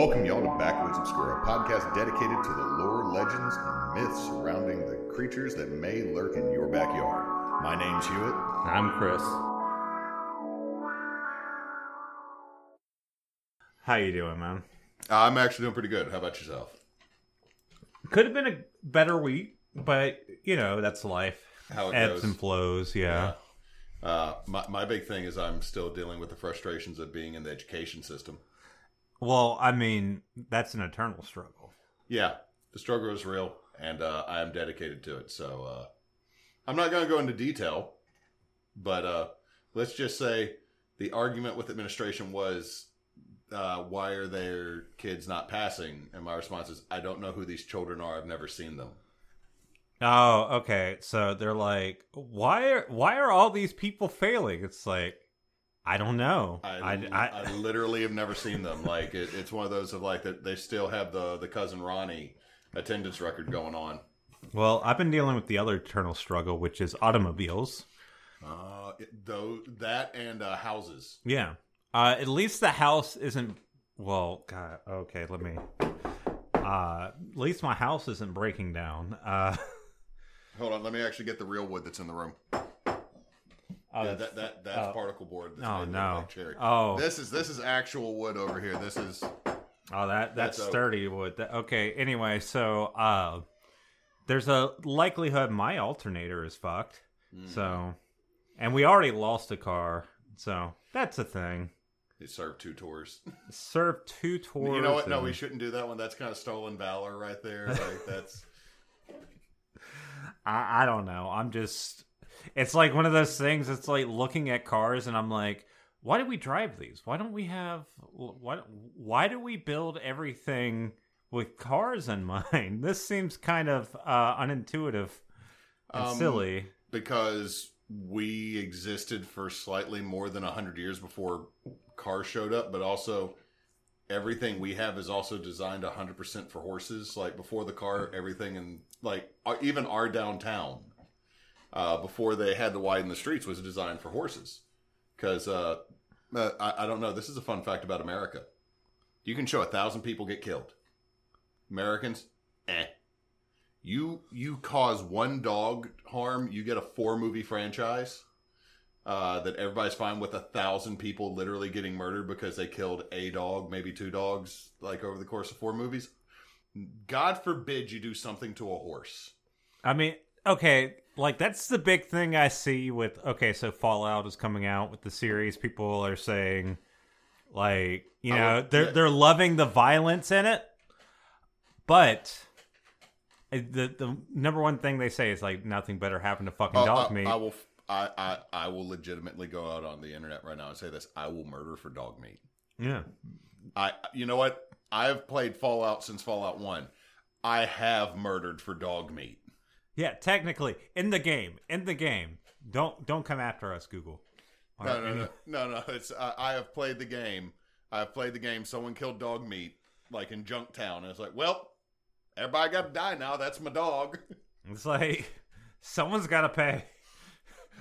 welcome y'all to Backwoods Obscura, a podcast dedicated to the lore, legends, and myths surrounding the creatures that may lurk in your backyard. My name's Hewitt. I'm Chris. How you doing, man? I'm actually doing pretty good. How about yourself? Could have been a better week, but you know that's life. How it Ebbs goes. and flows. Yeah. Uh, my, my big thing is I'm still dealing with the frustrations of being in the education system. Well, I mean that's an eternal struggle. Yeah, the struggle is real, and uh, I am dedicated to it. So uh, I'm not going to go into detail, but uh, let's just say the argument with administration was, uh, "Why are their kids not passing?" And my response is, "I don't know who these children are. I've never seen them." Oh, okay. So they're like, why are why are all these people failing? It's like, I don't know. I, I, I, I, literally have never seen them. Like it, it's one of those of like that they still have the the cousin Ronnie attendance record going on. well, I've been dealing with the other eternal struggle, which is automobiles. Uh, it, though that and uh, houses. Yeah. Uh, at least the house isn't. Well, God. Okay, let me. Uh, at least my house isn't breaking down. Uh, Hold on, let me actually get the real wood that's in the room. Oh, yeah, that, that that's oh. particle board. That's Oh, no. cherry. Oh. this is this is actual wood over here. This is Oh, that that's, That's oak. sturdy wood. That, okay. Anyway, so uh, there's a likelihood my alternator is fucked. Mm. So, and we already lost a car. So that's a thing. it served two tours. Serve two tours. you know what? No, we shouldn't do that one. That's kind of stolen valor right there. Like that's I, I don't know. I'm just. It's like one of those things. It's like looking at cars, and I'm like, why do we drive these? Why don't we have? Why? Why do we build everything with cars in mind? This seems kind of uh, unintuitive and Um, silly. because we existed for slightly more than 100 years before cars showed up, but also everything we have is also designed 100% for horses. Like before the car, everything and like uh, even our downtown, uh, before they had to widen the streets, was designed for horses. Because uh, uh, I, I don't know, this is a fun fact about America. You can show a thousand people get killed. Americans, eh. You you cause one dog harm, you get a four movie franchise. Uh, that everybody's fine with a thousand people literally getting murdered because they killed a dog, maybe two dogs, like over the course of four movies. God forbid you do something to a horse. I mean, okay, like that's the big thing I see with. Okay, so Fallout is coming out with the series. People are saying, like, you Oh, know, they're yeah. they're loving the violence in it, but uh, the the number one thing they say is like nothing better happened to fucking Uh, dog I, meat. I will. I, I I will legitimately go out on the internet right now and say this. I will murder for Dogmeat. yeah, I. You know what? I've played Fallout since Fallout One. I have murdered for Dogmeat. Yeah. Technically, in the game, in the game, don't don't come after us, Google. No, no, any- no, no, no. It's I, I have played the game. I have played the game. Someone killed Dogmeat, like in Junktown, and it's like, well, everybody got to die now. That's my dog. It's like someone's got to pay.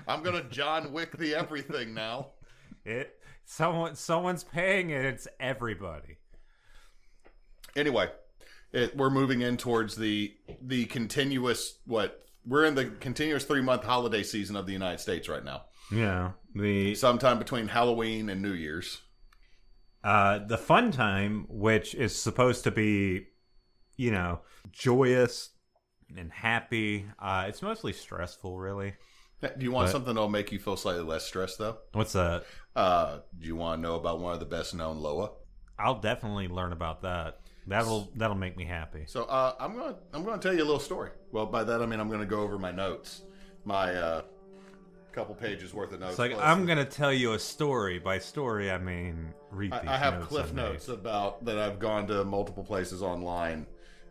I'm gonna John Wick the everything now. It someone someone's paying it. It's everybody. Anyway, it, we're moving in towards the the continuous what we're in the continuous three month holiday season of the United States right now. Yeah, the Sometime between Halloween and New Year's. uh the fun time, which is supposed to be, you know, joyous and happy. Uh It's mostly stressful, really. Do you want What? something that'll make you feel slightly less stressed, though? What's that? Uh, do you want to know about one of the best known Loa? I'll definitely learn about that. That'll that'll make me happy. So uh, I'm gonna I'm gonna tell you a little story. Well, by that I mean I'm gonna go over my notes, my uh, couple pages worth of notes. It's like plus- I'm gonna tell you a story. By story, I mean read I, these I have notes cliff I made. notes about that I've gone to multiple places online,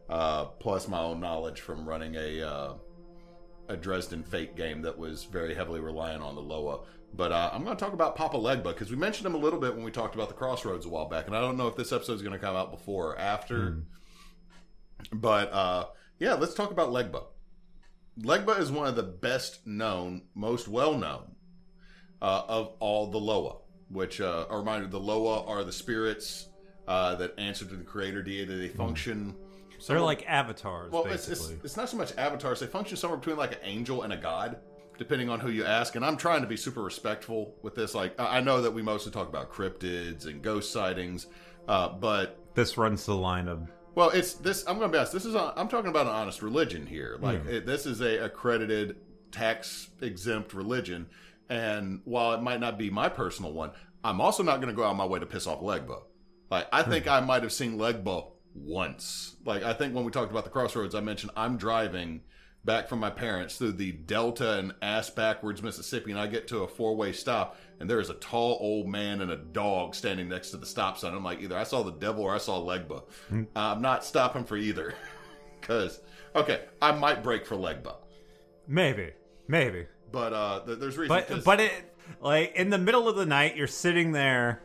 uh, plus my own knowledge from running a uh, a Dresden Fate game that was very heavily reliant on the Loa. But uh, I'm going to talk about Papa Legba because we mentioned him a little bit when we talked about the Crossroads a while back, and I don't know if this episode is going to come out before or after. Hmm. But uh, yeah, let's talk about Legba. Legba is one of the best known, most well known uh, of all the Loa. Which uh, a reminder: the Loa are the spirits uh, that answer to the creator deity. They function. They're like avatars, well, it's, basically. it's, it's not so much avatars. They function somewhere between like an angel and a god, depending on who you ask. And I'm trying to be super respectful with this. Like, I know that we mostly talk about cryptids and ghost sightings, uh, but this runs the line of well, it's this. I'm going to be honest. This is I'm talking about an honest religion here. Like it, this is a accredited, tax exempt religion, and while it might not be my personal one, I'm also not going to go out of my way to piss off Legba. Like I think I might have seen Legba once. Like I think when we talked about the crossroads, I mentioned I'm driving back from my parents through the Delta and ass backwards Mississippi, and I get to a four way stop, and there is a tall old man and a dog standing next to the stop sign. I'm like, either I saw the devil or I saw Legba. I'm not stopping for either, because okay, I might break for Legba, maybe, maybe. but uh, th- there's reasons. But, but it like in the middle of the night, you're sitting there,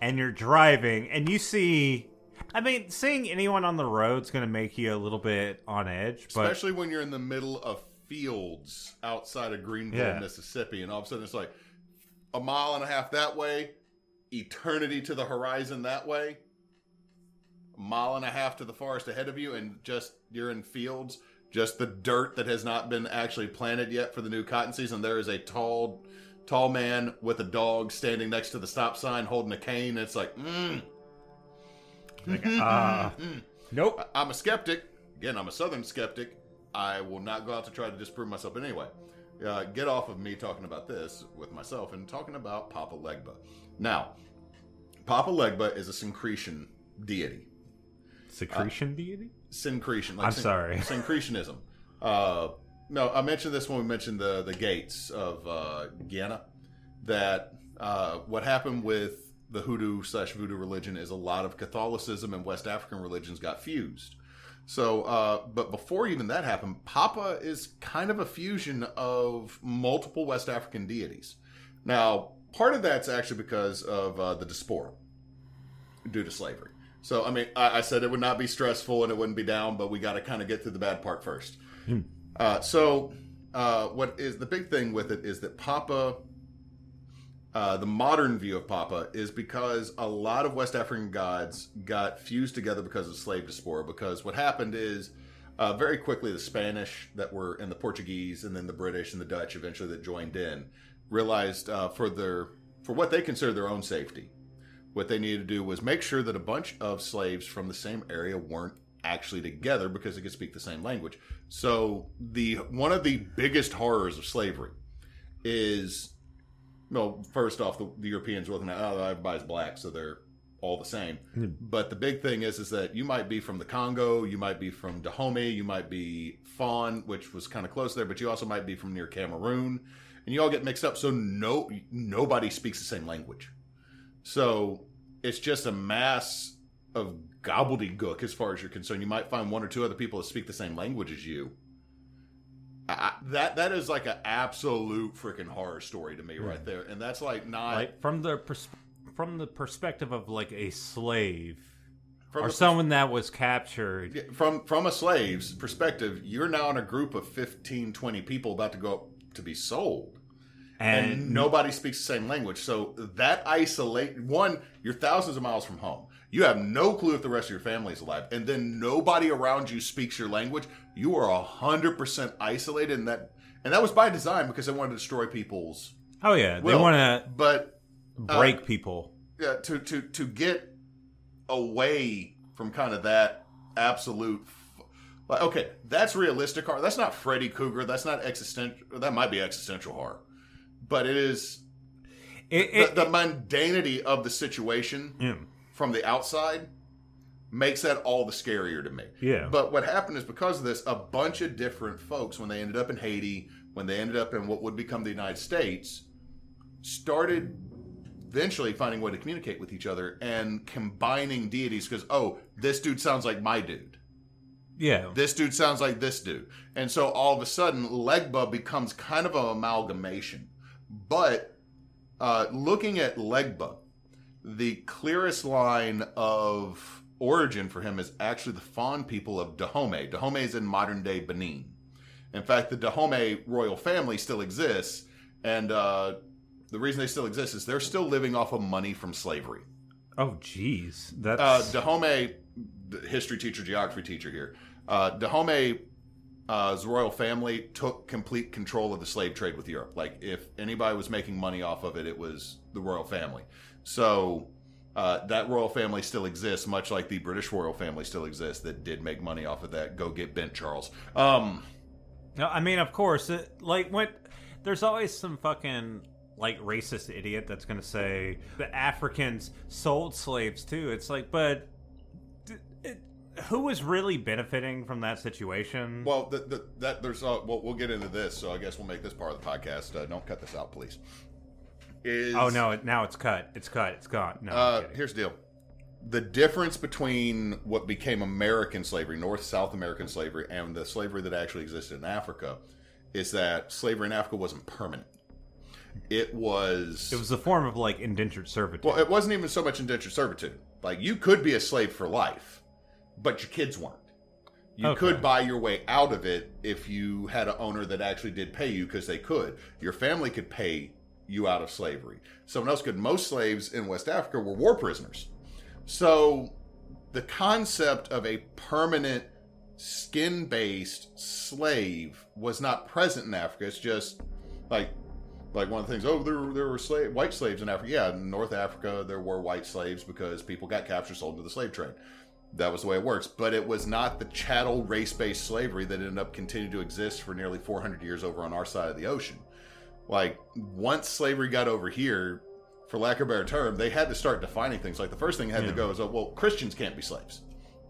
and you're driving, and you see. I mean, seeing anyone on the road's gonna make you a little bit on edge, but especially when you're in the middle of fields outside of Greenville, Yeah. Mississippi, and all of a sudden it's like a mile and a half that way, eternity to the horizon that way, a mile and a half to the forest ahead of you, and just you're in fields, just the dirt that has not been actually planted yet for the new cotton season. There is a tall, tall man with a dog standing next to the stop sign holding a cane. It's like, mm. uh, nope. I'm a skeptic. Again, I'm a Southern skeptic. I will not go out to try to disprove myself. But anyway, uh, get off of me talking about this with myself and talking about Papa Legba. Now, Papa Legba is a syncretion deity. Secretion deity. Syncretion. Like I'm syn- sorry. Syncretionism. Uh, no, I mentioned this when we mentioned the the gates of uh, Guyana. That uh, what happened with the hoodoo slash voodoo religion is a lot of Catholicism and West African religions got fused. So, uh, but before even that happened, Papa is kind of a fusion of multiple West African deities. Now, part of that's actually because of uh, the diaspora due to slavery. So, I mean, I, I said it would not be stressful and it wouldn't be down, but we got to kind of get through the bad part first. Uh, so, uh, what is the big thing with it is that Papa, uh, the modern view of Papa, is because a lot of West African gods got fused together because of slave diaspora. Because what happened is uh, very quickly the Spanish that were and the Portuguese and then the British and the Dutch eventually that joined in realized uh, for their for what they consider their own safety, what they needed to do was make sure that a bunch of slaves from the same area weren't actually together because they could speak the same language. So the one of the biggest horrors of slavery is well, first off, the, the Europeans were looking at oh, everybody's black, so they're all the same. But the big thing is, is that you might be from the Congo, you might be from Dahomey, you might be Fon, which was kind of close there, but you also might be from near Cameroon, and you all get mixed up. So no, nobody speaks the same language. So it's just a mass of gobbledygook as far as you're concerned. You might find one or two other people that speak the same language as you. I, that that is like an absolute freaking horror story to me hmm. right there, and that's like not Like from the pers- from the perspective of like a slave from or someone that was captured. Yeah, from from a slave's perspective. You're now in a group of 15, 20 people about to go up to be sold, and, And, nobody speaks the same language. So that isolate one, you're thousands of miles from home. You have no clue if the rest of your family is alive, and then nobody around you speaks your language. You are hundred percent isolated, and that and that was by design because they wanted to destroy people's. oh yeah, they want to But uh, break people. yeah, to to to get away from kind of that absolute. f- Like, okay, that's realistic horror. That's not Freddy Krueger. That's not existential. That might be existential horror, but it is It, it, the, the mundanity of the situation yeah. From the outside makes that all the scarier to me. Yeah. But what happened is because of this, a bunch of different folks, when they ended up in Haiti, when they ended up in what would become the United States, started eventually finding a way to communicate with each other and combining deities because, oh, this dude sounds like my dude. yeah. This dude sounds like this dude. And so all of a sudden, Legba becomes kind of an amalgamation. But uh, looking at Legba, the clearest line of origin for him is actually the Fon people of Dahomey. Dahomey is in modern day Benin. In fact, the Dahomey royal family still exists. And uh, the reason they still exist is they're still living off of money from slavery. Oh, jeez, that's Uh, Dahomey, history teacher, geography teacher here. Uh, Dahomey, uh, his royal family took complete control of the slave trade with Europe. Like, if anybody was making money off of it, it was the royal family. So uh, that royal family still exists, much like the British royal family still exists that did make money off of that. Go get bent, Charles. Um, No, I mean, of course, it, like when there's always some fucking like racist idiot that's gonna say the Africans sold slaves too. It's like, but who was really benefiting from that situation? well, the, the, that there's uh, well, we'll get into this, so I guess we'll make this part of the podcast. Uh, don't cut this out, please. Is oh no, it, now it's cut. It's cut. It's gone. No, Uh, here's the deal. The difference between what became American slavery, North South American slavery, and the slavery that actually existed in Africa is that slavery in Africa wasn't permanent. It was. it was a form of like indentured servitude. Well, it wasn't even so much indentured servitude. Like, you could be a slave for life, but your kids weren't. You Okay. could buy your way out of it if you had an owner that actually did pay you because they could. Your family could pay you out of slavery. Someone else could. Most slaves in West Africa were war prisoners. So the concept of a permanent skin based slave was not present in Africa. It's just like like one of the things, oh, there, there were slave, white slaves in Africa. Yeah, in North Africa, there were white slaves because people got captured, sold into the slave trade. That was the way it works. But it was not the chattel race based slavery that ended up continuing to exist for nearly 400 years over on our side of the ocean. Like, once slavery got over here, for lack of a better term, they had to start defining things. Like, the first thing they had to go is, oh, well, Christians can't be slaves.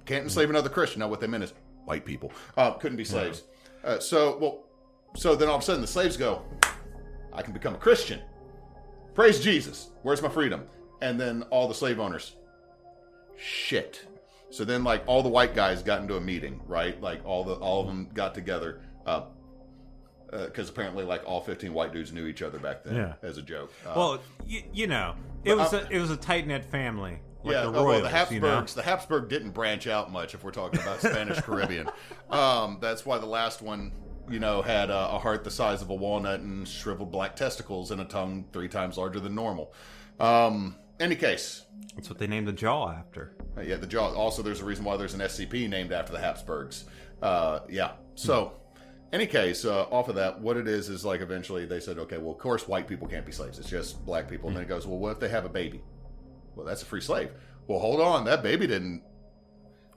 Can't enslave another Christian. Now, what they meant is white people uh, couldn't be slaves. Uh, so, well, so then all of a sudden the slaves go, I can become a Christian. Praise Jesus. Where's my freedom? And then all the slave owners, shit. So then, like all the white guys got into a meeting, right? Like all the all of them got together, because uh, apparently, like all fifteen white dudes knew each other back then, Yeah. as a joke. Uh, well, y- you know, it was a, it was a tight knit family. Like yeah, the oh, well, Royals, the you Habsburgs. know? The Habsburg didn't branch out much. If we're talking about Spanish Caribbean, um, that's why the last one, you know, had a, a heart the size of a walnut and shriveled black testicles and a tongue three times larger than normal. Um, any case, That's what they named the jaw after. uh, yeah, the jaw. Also, there's a reason why there's an SCP named after the Habsburgs. Uh, yeah. So, any case, uh, off of that, what it is is like eventually they said, okay, well, of course, white people can't be slaves. It's just black people. And then it goes, well, what if they have a baby? Well, that's a free slave. Well, hold on, that baby didn't.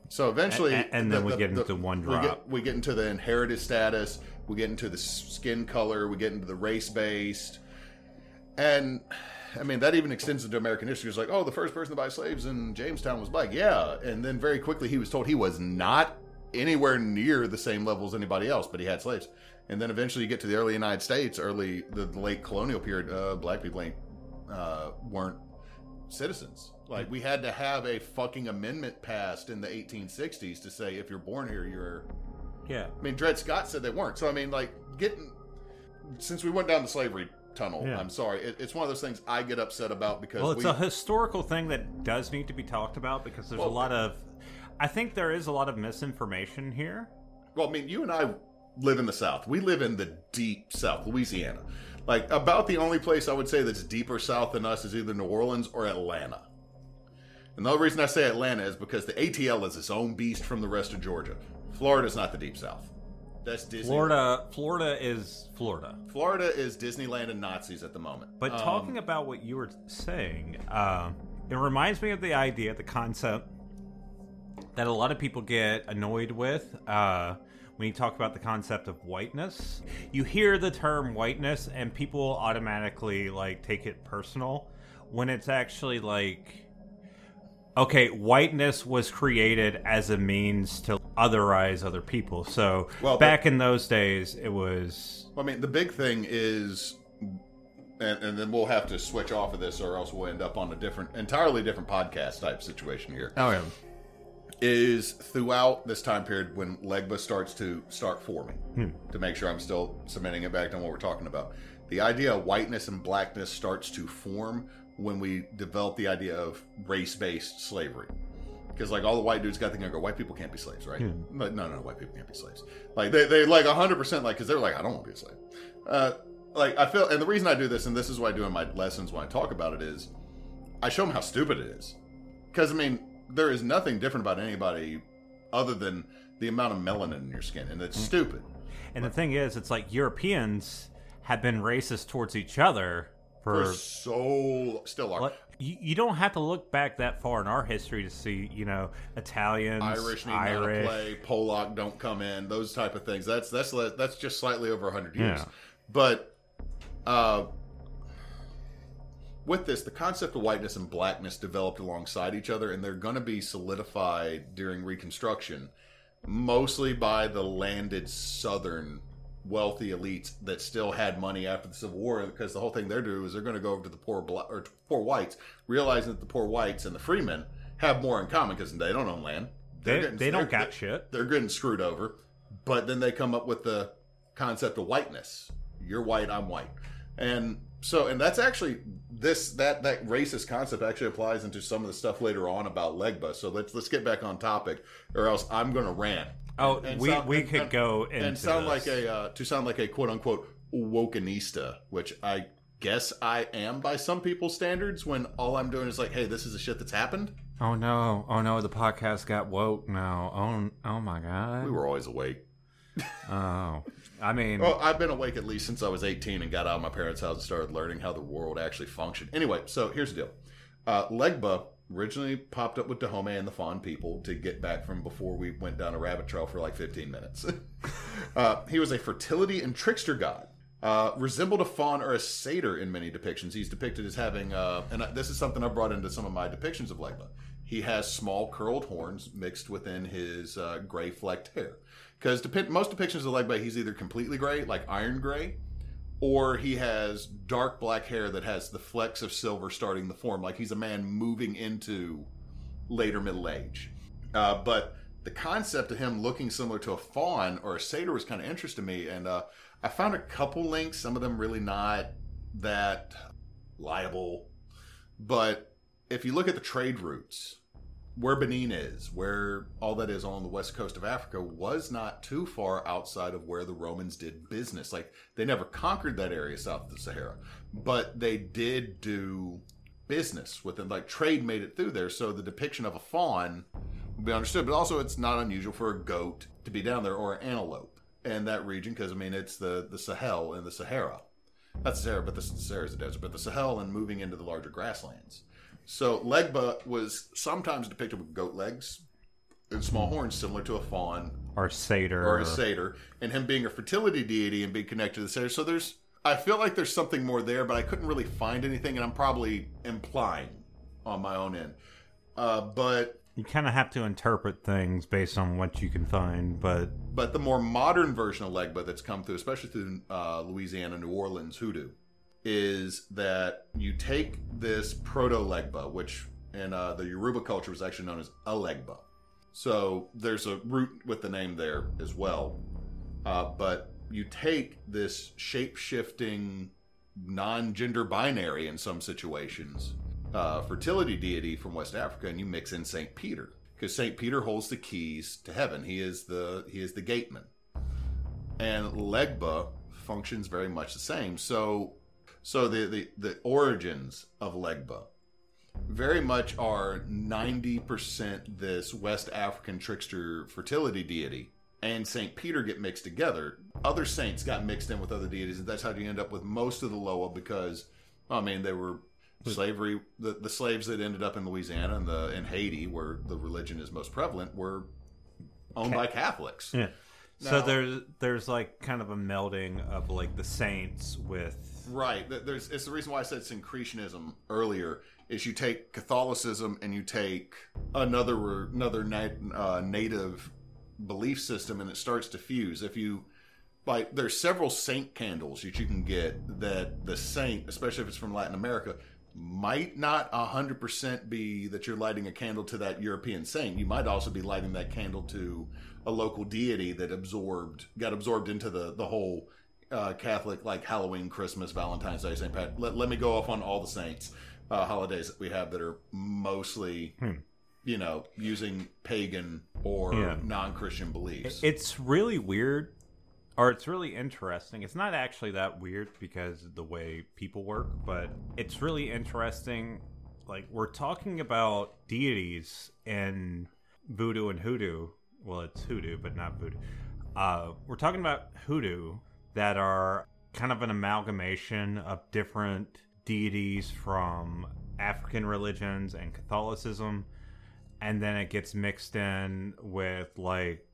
So eventually, A- a- and then we get into one We get, drop. we get into the inherited status. We get into the skin color. We get into the race based. And I mean, that even extends into American history. It's like, oh, the first person to buy slaves in Jamestown was black. Yeah. And then very quickly he was told he was not anywhere near the same level as anybody else, but he had slaves. And then eventually you get to the early United States, early, the, the late colonial period, uh, black people ain't, uh, weren't citizens. Like, we had to have a fucking amendment passed in the 1860s to say if you're born here, you're Yeah. I mean, Dred Scott said they weren't. So I mean, like getting since we went down the slavery tunnel. Yeah. I'm sorry, it, it's one of those things I get upset about because Well, it's we, a historical thing that does need to be talked about because there's Well, a lot of. I think there is a lot of misinformation here. well, I mean, you and I live in the South. We live in the deep South, Louisiana. Like about the only place I would say that's deeper south than us is either New Orleans or Atlanta. And the only reason I say Atlanta is because the ATL is its own beast from the rest of Georgia. Florida's not the deep South. That's Disney. Florida, Florida is Florida. Florida is Disneyland and Nazis at the moment. But Um, talking about what you were saying, uh, it reminds me of the idea, the concept that a lot of people get annoyed with uh, when you talk about the concept of whiteness. You hear the term whiteness, and people automatically like take it personal when it's actually like. Okay, whiteness was created as a means to otherize other people. So Well, back in those days, it was I mean, the big thing is, and, and then we'll have to switch off of this, or else we'll end up on a different, entirely different podcast type situation here. oh yeah, Is throughout this time period when Legba starts to start forming, Hmm. to make sure I'm still submitting it back to what we're talking about. The idea of whiteness and blackness starts to form when we develop the idea of race-based slavery. Because like all the white dudes got thinking, go, white people can't be slaves, right? Like, no, no, no, white people can't be slaves. Like they, they like hundred percent like because they're like, I don't want to be a slave. Uh, like I feel, and the reason I do this, and this is what I do in my lessons when I talk about it, is I show them how stupid it is. because I mean, there is nothing different about anybody other than the amount of melanin in your skin, and it's stupid. And the thing is, it's like Europeans have been racist towards each other for. For so still are Like, you, you don't have to look back that far in our history to see, you know, Italians, Irish need Irish. play, Polak don't come in, those type of things. That's that's that's just slightly over hundred years. Yeah. But uh, with this, the concept of whiteness and blackness developed alongside each other, and they're going to be solidified during Reconstruction, mostly by the landed Southern wealthy elites that still had money after the Civil War. Because the whole thing they're doing is they're going to go over to the poor black or poor whites, realizing that the poor whites and the freemen have more in common because they don't own land. They're They, getting- they don't got shit. they're getting screwed over. But then they come up with the concept of whiteness. You're white, I'm white. And so and that's actually this that that racist concept actually applies into some of the stuff later on about Legba. So let's let's get back on topic or else I'm going to rant. Oh, And we, sound- we and- could and- go into and sound this. like a uh, to sound like a quote unquote wokenista, which I guess I am by some people's standards when all I'm doing is like, hey, this is the shit that's happened. Oh no! Oh no! The podcast got woke now. Oh, oh my god! We were always awake. Oh, I mean, Well, I've been awake at least since I was 18 and got out of my parents' house and started learning how the world actually functioned. Anyway, so here's the deal. Uh, Legba originally popped up with Dahomey and the Fon people to get back from before we went down a rabbit trail for like 15 minutes. uh, he was a fertility and trickster god. Uh, resembled a faun or a satyr in many depictions. He's depicted as having, uh, and this is something I brought into some of my depictions of Legba. He has small curled horns mixed within his uh, gray flecked hair. Because most depictions of Legba, he's either completely gray, like iron gray, or he has dark black hair that has the flecks of silver starting the form, like he's a man moving into later middle age. Uh, but the concept of him looking similar to a faun or a satyr was kind of interesting to me, and uh, I found a couple links, some of them really not that liable. But if you look at the trade routes, where Benin is, where all that is on the west coast of Africa, was not too far outside of where the Romans did business. Like they never conquered that area south of the Sahara, but they did do business with them. Like trade made it through there, so the depiction of a faun would be understood. But also, it's not unusual for a goat to be down there or an antelope in that region because I mean it's the the Sahel and the Sahara. Not the Sahara, but the Sahara is a desert, but the Sahel and moving into the larger grasslands. So Legba was sometimes depicted with goat legs and small horns, similar to a faun or satyr, or a satyr, and him being a fertility deity and being connected to the satyr. So there's, I feel like there's something more there, but I couldn't really find anything, and I'm probably implying on my own end. Uh, but You kind of have to interpret things based on what you can find, but but the more modern version of Legba that's come through, especially through uh, Louisiana, New Orleans hoodoo, is that you take this proto Legba, which in uh, the Yoruba culture was actually known as a Legba. So there's a root with the name there as well. Uh, but you take this shape shifting, non gender binary in some situations, uh, fertility deity from West Africa, and you mix in Saint Peter because Saint Peter holds the keys to heaven. He is the he is the gateman, and Legba functions very much the same. So, so the the, the origins of Legba very much are 90% this West African trickster fertility deity and St. Peter get mixed together. Other saints got mixed in with other deities, and that's how you end up with most of the Loa because, I mean, they were slavery. The, the slaves that ended up in Louisiana and the in Haiti, where the religion is most prevalent, were owned by Catholics. yeah. So there's there's like kind of a melding of like the saints with Right. There's it's the reason why I said syncretionism earlier is you take Catholicism and you take another another na- uh, native belief system and it starts to fuse. If you like, there's several saint candles that you can get that the saint, especially if it's from Latin America, might not hundred percent be that you're lighting a candle to that European saint. You might also be lighting that candle to a local deity that absorbed got absorbed into the the whole uh, Catholic like Halloween, Christmas, Valentine's Day, St. Pat. Let, let me go off on all the saints uh, holidays that we have that are mostly, Hmm. you know, using pagan or Yeah. non-Christian beliefs. It's really weird, or it's really interesting. It's not actually that weird because of the way people work, but it's really interesting like we're talking about deities in voodoo and hoodoo. Well, it's hoodoo, but not voodoo. Uh, we're talking about hoodoo that are kind of an amalgamation of different deities from African religions and Catholicism, and then it gets mixed in with like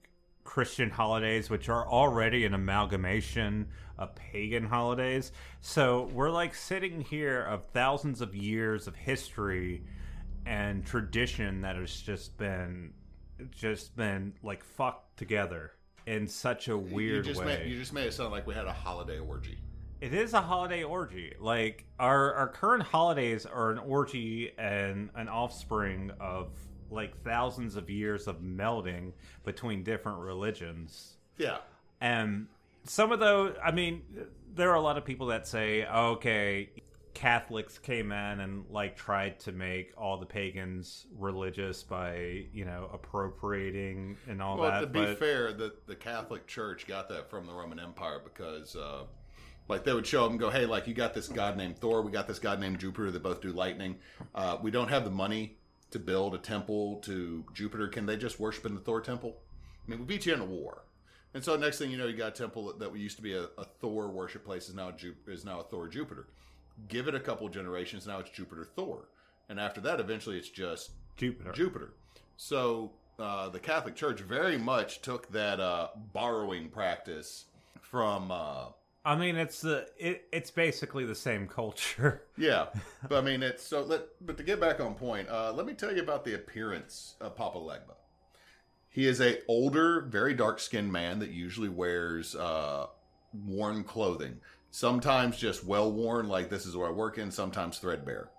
Christian holidays, which are already an amalgamation of pagan holidays. So we're like sitting here of thousands of years of history and tradition that has just been just been like fucked together in such a weird you just way. Made, you just made it sound like we had a holiday orgy. It is a holiday orgy. Like our our current holidays are an orgy and an offspring of like thousands of years of melding between different religions. Yeah. And some of those, I mean, there are a lot of people that say, okay, Catholics came in and like tried to make all the pagans religious by, you know, appropriating and all Well, that. to be but fair, the the Catholic Church got that from the Roman Empire because, uh, like, they would show them, and go, "Hey, like, you got this god named Thor, we got this god named Jupiter that both do lightning. Uh, we don't have the money to build a temple to Jupiter. Can they just worship in the Thor temple? I mean, we beat you in a war." And so next thing you know, you got a temple that, that used to be a, a Thor worship place is now Ju- is now a Thor Jupiter. Give it a couple generations, now it's Jupiter Thor, and after that, eventually it's just Jupiter. Jupiter. So uh, the Catholic Church very much took that uh, borrowing practice from. Uh, I mean, it's the it, it's basically the same culture. yeah, but I mean it's so. Let, but to get back on point, uh, let me tell you about the appearance of Papa Legba. He is a older, very dark skinned man that usually wears uh, worn clothing. Sometimes just well worn, like this is where I work in. Sometimes threadbare.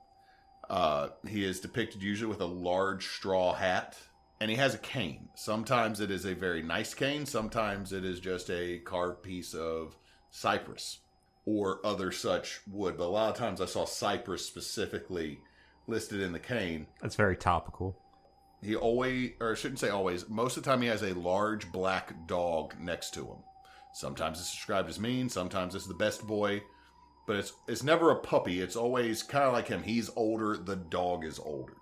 Uh, he is depicted usually with a large straw hat, and he has a cane. Sometimes it is a very nice cane. Sometimes it is just a carved piece of cypress or other such wood. But a lot of times I saw cypress specifically listed in the cane. That's very topical. He always, or I shouldn't say always, most of the time he has a large black dog next to him. Sometimes it's described as mean, sometimes it's the best boy, but it's it's never a puppy. It's always kind of like him. He's older, the dog is older.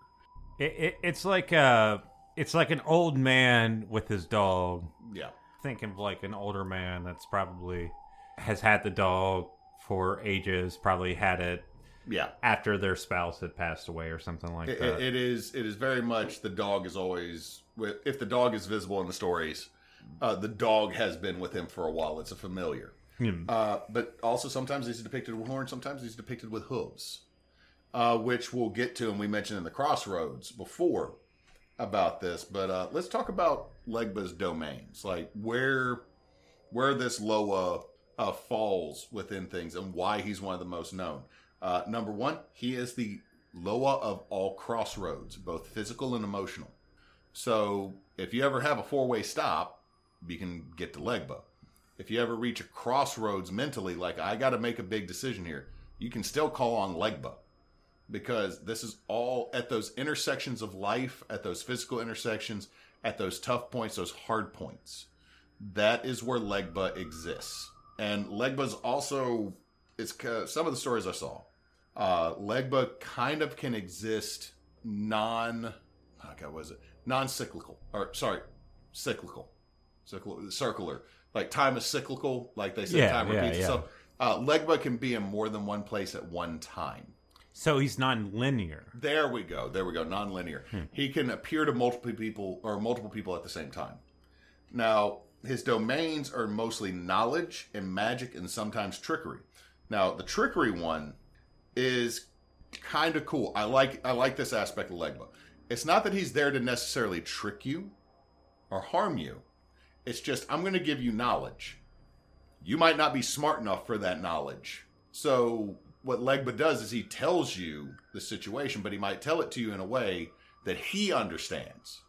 It, it, it's like uh it's like an old man with his dog. Yeah. Think of like an older man that's probably has had the dog for ages. Probably had it Yeah. after their spouse had passed away or something like It, that. it is it is very much the dog is always with if the dog is visible in the stories, uh, the dog has been with him for a while. It's a familiar. Hmm. Uh, but also sometimes he's depicted with horns, sometimes he's depicted with hooves, uh, which we'll get to, and we mentioned in the crossroads before about this. But uh, let's talk about Legba's domains, like where where this Loa uh, falls within things, and why he's one of the most known. Uh, number one, he is the Loa of all crossroads, both physical and emotional. So if you ever have a four way stop, you can get to Legba. If you ever reach a crossroads mentally, like I got to make a big decision here, you can still call on Legba because this is all at those intersections of life, at those physical intersections, at those tough points, those hard points. That is where Legba exists. And Legba's also, it's some of the stories I saw. Uh, Legba kind of can exist non, okay, was it? Non cyclical, or sorry, cyclical, cyclical, circular. Like time is cyclical, like they say, Yeah, time yeah, repeats. yeah. So uh, Legba can be in more than one place at one time. so he's non-linear. There we go. There we go. Non-linear. He can appear to multiple people or multiple people at the same time. Now, his domains are mostly knowledge and magic and sometimes trickery. Now, the trickery one is kind of cool. I like I like this aspect of Legba. It's not that he's there to necessarily trick you or harm you. It's just I'm going to give you knowledge. You might not be smart enough for that knowledge. So what Legba does is he tells you the situation, but he might tell it to you in a way that he understands.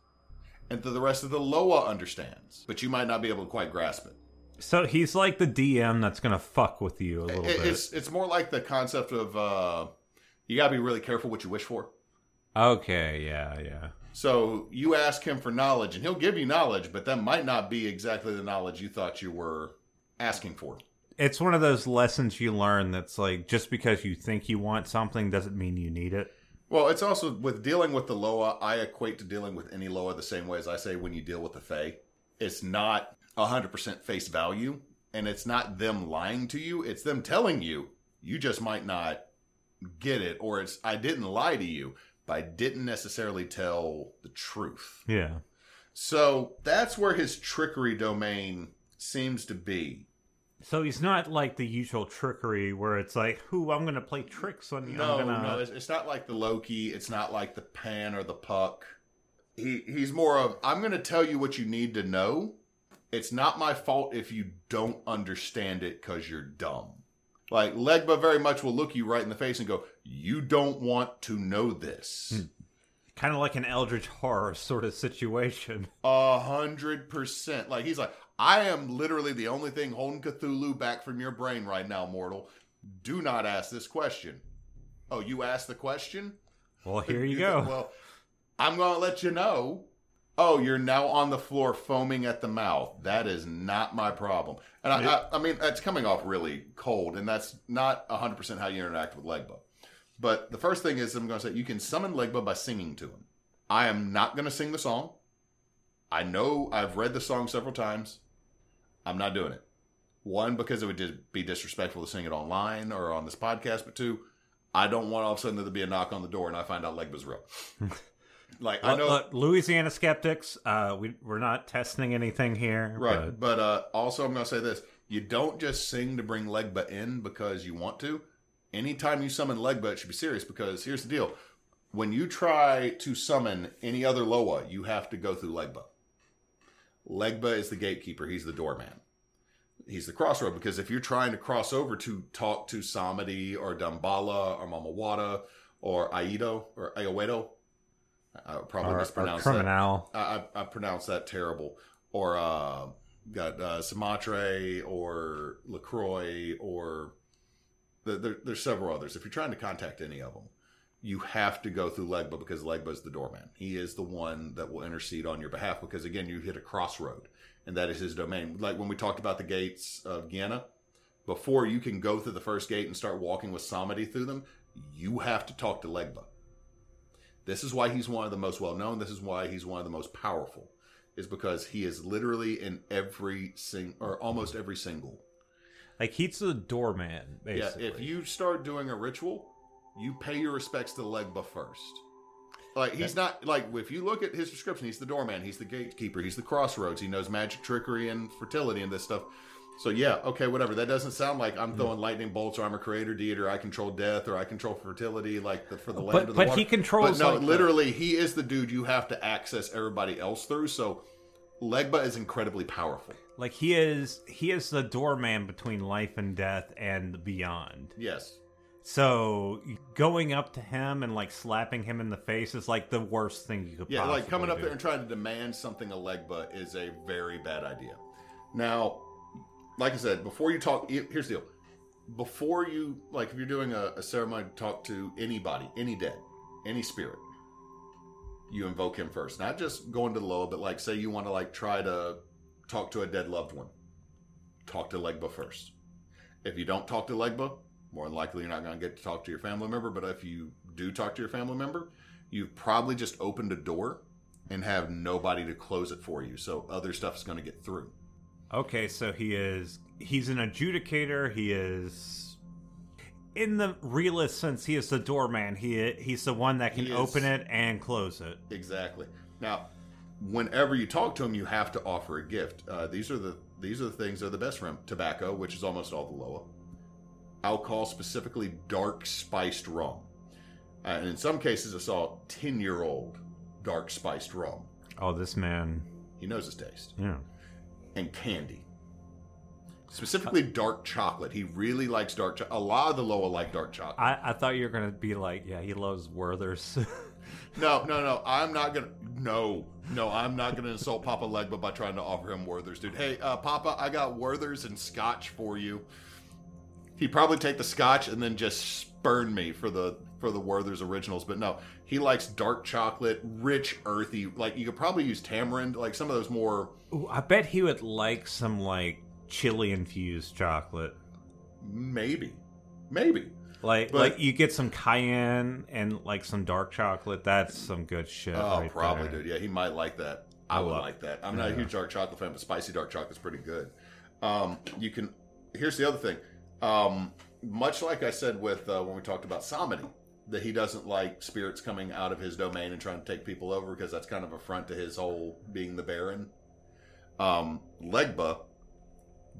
And that the rest of the Loa understands. But you might not be able to quite grasp it. So he's like the DM that's gonna fuck with you a little It- bit. It's it's more like the concept of uh you gotta be really careful what you wish for. Okay, yeah, yeah. So you ask him for knowledge and he'll give you knowledge, but that might not be exactly the knowledge you thought you were asking for. It's one of those lessons you learn that's like just because you think you want something doesn't mean you need it. Well, it's also with dealing with the Loa, I equate to dealing with any Loa the same way as I say when you deal with the Fae. It's not 100% face value, and it's not them lying to you, it's them telling you, you just might not get it, or it's, I didn't lie to you, but I didn't necessarily tell the truth. Yeah. So that's where his trickery domain seems to be. So he's not like the usual trickery where it's like, "Who I'm going to play tricks on you." No, gonna... no, it's, it's not like the Loki. It's not like the Pan or the Puck. He he's more of I'm going to tell you what you need to know. It's not my fault if you don't understand it because you're dumb. Like Legba very much will look you right in the face and go, "You don't want to know this." Hmm. Kind of like an Eldritch horror sort of situation. A hundred percent. Like he's like, I am literally the only thing holding Cthulhu back from your brain right now, mortal. Do not ask this question. Oh, you asked the question? Well, here you go. well, I'm going to let you know. Oh, you're now on the floor foaming at the mouth. That is not my problem. And I, I, I mean, it's coming off really cold, and that's not 100% how you interact with Legba. But the first thing is, I'm going to say you can summon Legba by singing to him. I am not going to sing the song. I know I've read the song several times. I'm not doing it. One, because it would be disrespectful to sing it online or on this podcast. But two, I don't want all of a sudden there to be a knock on the door and I find out Legba's real. like I know Look, Louisiana skeptics, uh, we we're not testing anything here, Right. but- But, uh, also, I'm going to say this. You don't just sing to bring Legba in because you want to. Anytime you summon Legba, it should be serious because here's the deal. When you try to summon any other Loa, you have to go through Legba. Legba is the gatekeeper. He's the doorman. He's the crossroad because if you're trying to cross over to talk to Samedi or Damballa or Mami Wata or Aido or Ayoedo, I probably or, or mispronounced that. criminal. I, I, I pronounced that terrible. Or uh, got uh, Sumatre or Lacroix or there, there's several others. If you're trying to contact any of them, you have to go through Legba because Legba is the doorman. He is the one that will intercede on your behalf because again, you hit a crossroad and that is his domain. Like when we talked about the gates of Guyana, before you can go through the first gate and start walking with Samedi through them, you have to talk to Legba. This is why he's one of the most well known. This is why he's one of the most powerful. Is because he is literally in every sing or almost every single. Like he's the doorman, basically. Yeah, if you start doing a ritual, you pay your respects to Legba first. Like he's not like if you look at his description, he's the doorman, he's the gatekeeper, he's the crossroads. He knows magic, trickery, and fertility and this stuff. So yeah, okay, whatever. That doesn't sound like I'm hmm. throwing lightning bolts or I'm a creator deity or I control death or I control fertility like the, for the land But- the but water. he controls, But no, like, literally, he is the dude you have to access everybody else through. So Legba is incredibly powerful. Like he is he is the doorman between life and death and beyond. Yes. So going up to him and like slapping him in the face is like the worst thing you could. Yeah, like coming up do. there and trying to demand something of Legba is a very bad idea. Now, like I said, before you talk, here's the deal. Before you, like, if you're doing a, a ceremony to talk to anybody, any dead, any spirit, you invoke him first. Not just going to the Loa, but like, say you want to like try to talk to a dead loved one, talk to Legba first. If you don't talk to Legba, more than likely you're not going to get to talk to your family member. But if you do talk to your family member, you've probably just opened a door and have nobody to close it for you. So other stuff is going to get through. Okay, so he is he's an adjudicator. He is in the realist sense. He is the doorman. He he's the one that can open it and close it. Exactly. Now, whenever you talk to him, you have to offer a gift. Uh, these are the these are the things that are the best for him. Tobacco, which is almost all the Loa. Alcohol, specifically dark spiced rum. Uh, and in some cases, I saw ten year old dark spiced rum. Oh, this man. He knows his taste. Yeah. and candy. Specifically, dark chocolate. He really likes dark chocolate. A lot of the Loa like dark chocolate. I, I thought you were gonna be like, yeah, he loves Werther's. No, no, no. I'm not gonna. No, no. I'm not gonna insult Papa Legba by trying to offer him Werther's, dude. Hey, uh, Papa, I got Werther's and Scotch for you. He'd probably take the Scotch and then just spurn me for the for the Werther's originals, but no, he likes dark chocolate, rich, earthy. Like you could probably use tamarind, like some of those more Ooh, I bet he would like some like chili infused chocolate. Maybe, maybe. Like But- like you get some cayenne and like some dark chocolate. That's some good shit. Oh, right probably, there. dude. Yeah, he might like that. I would love- like that. I'm not a huge dark chocolate fan, but spicy dark chocolate's pretty good. Um, you can. Here's the other thing. Um, much like I said with uh, when we talked about Samedi, that he doesn't like spirits coming out of his domain and trying to take people over because that's kind of a front to his whole being the Baron. Um, Legba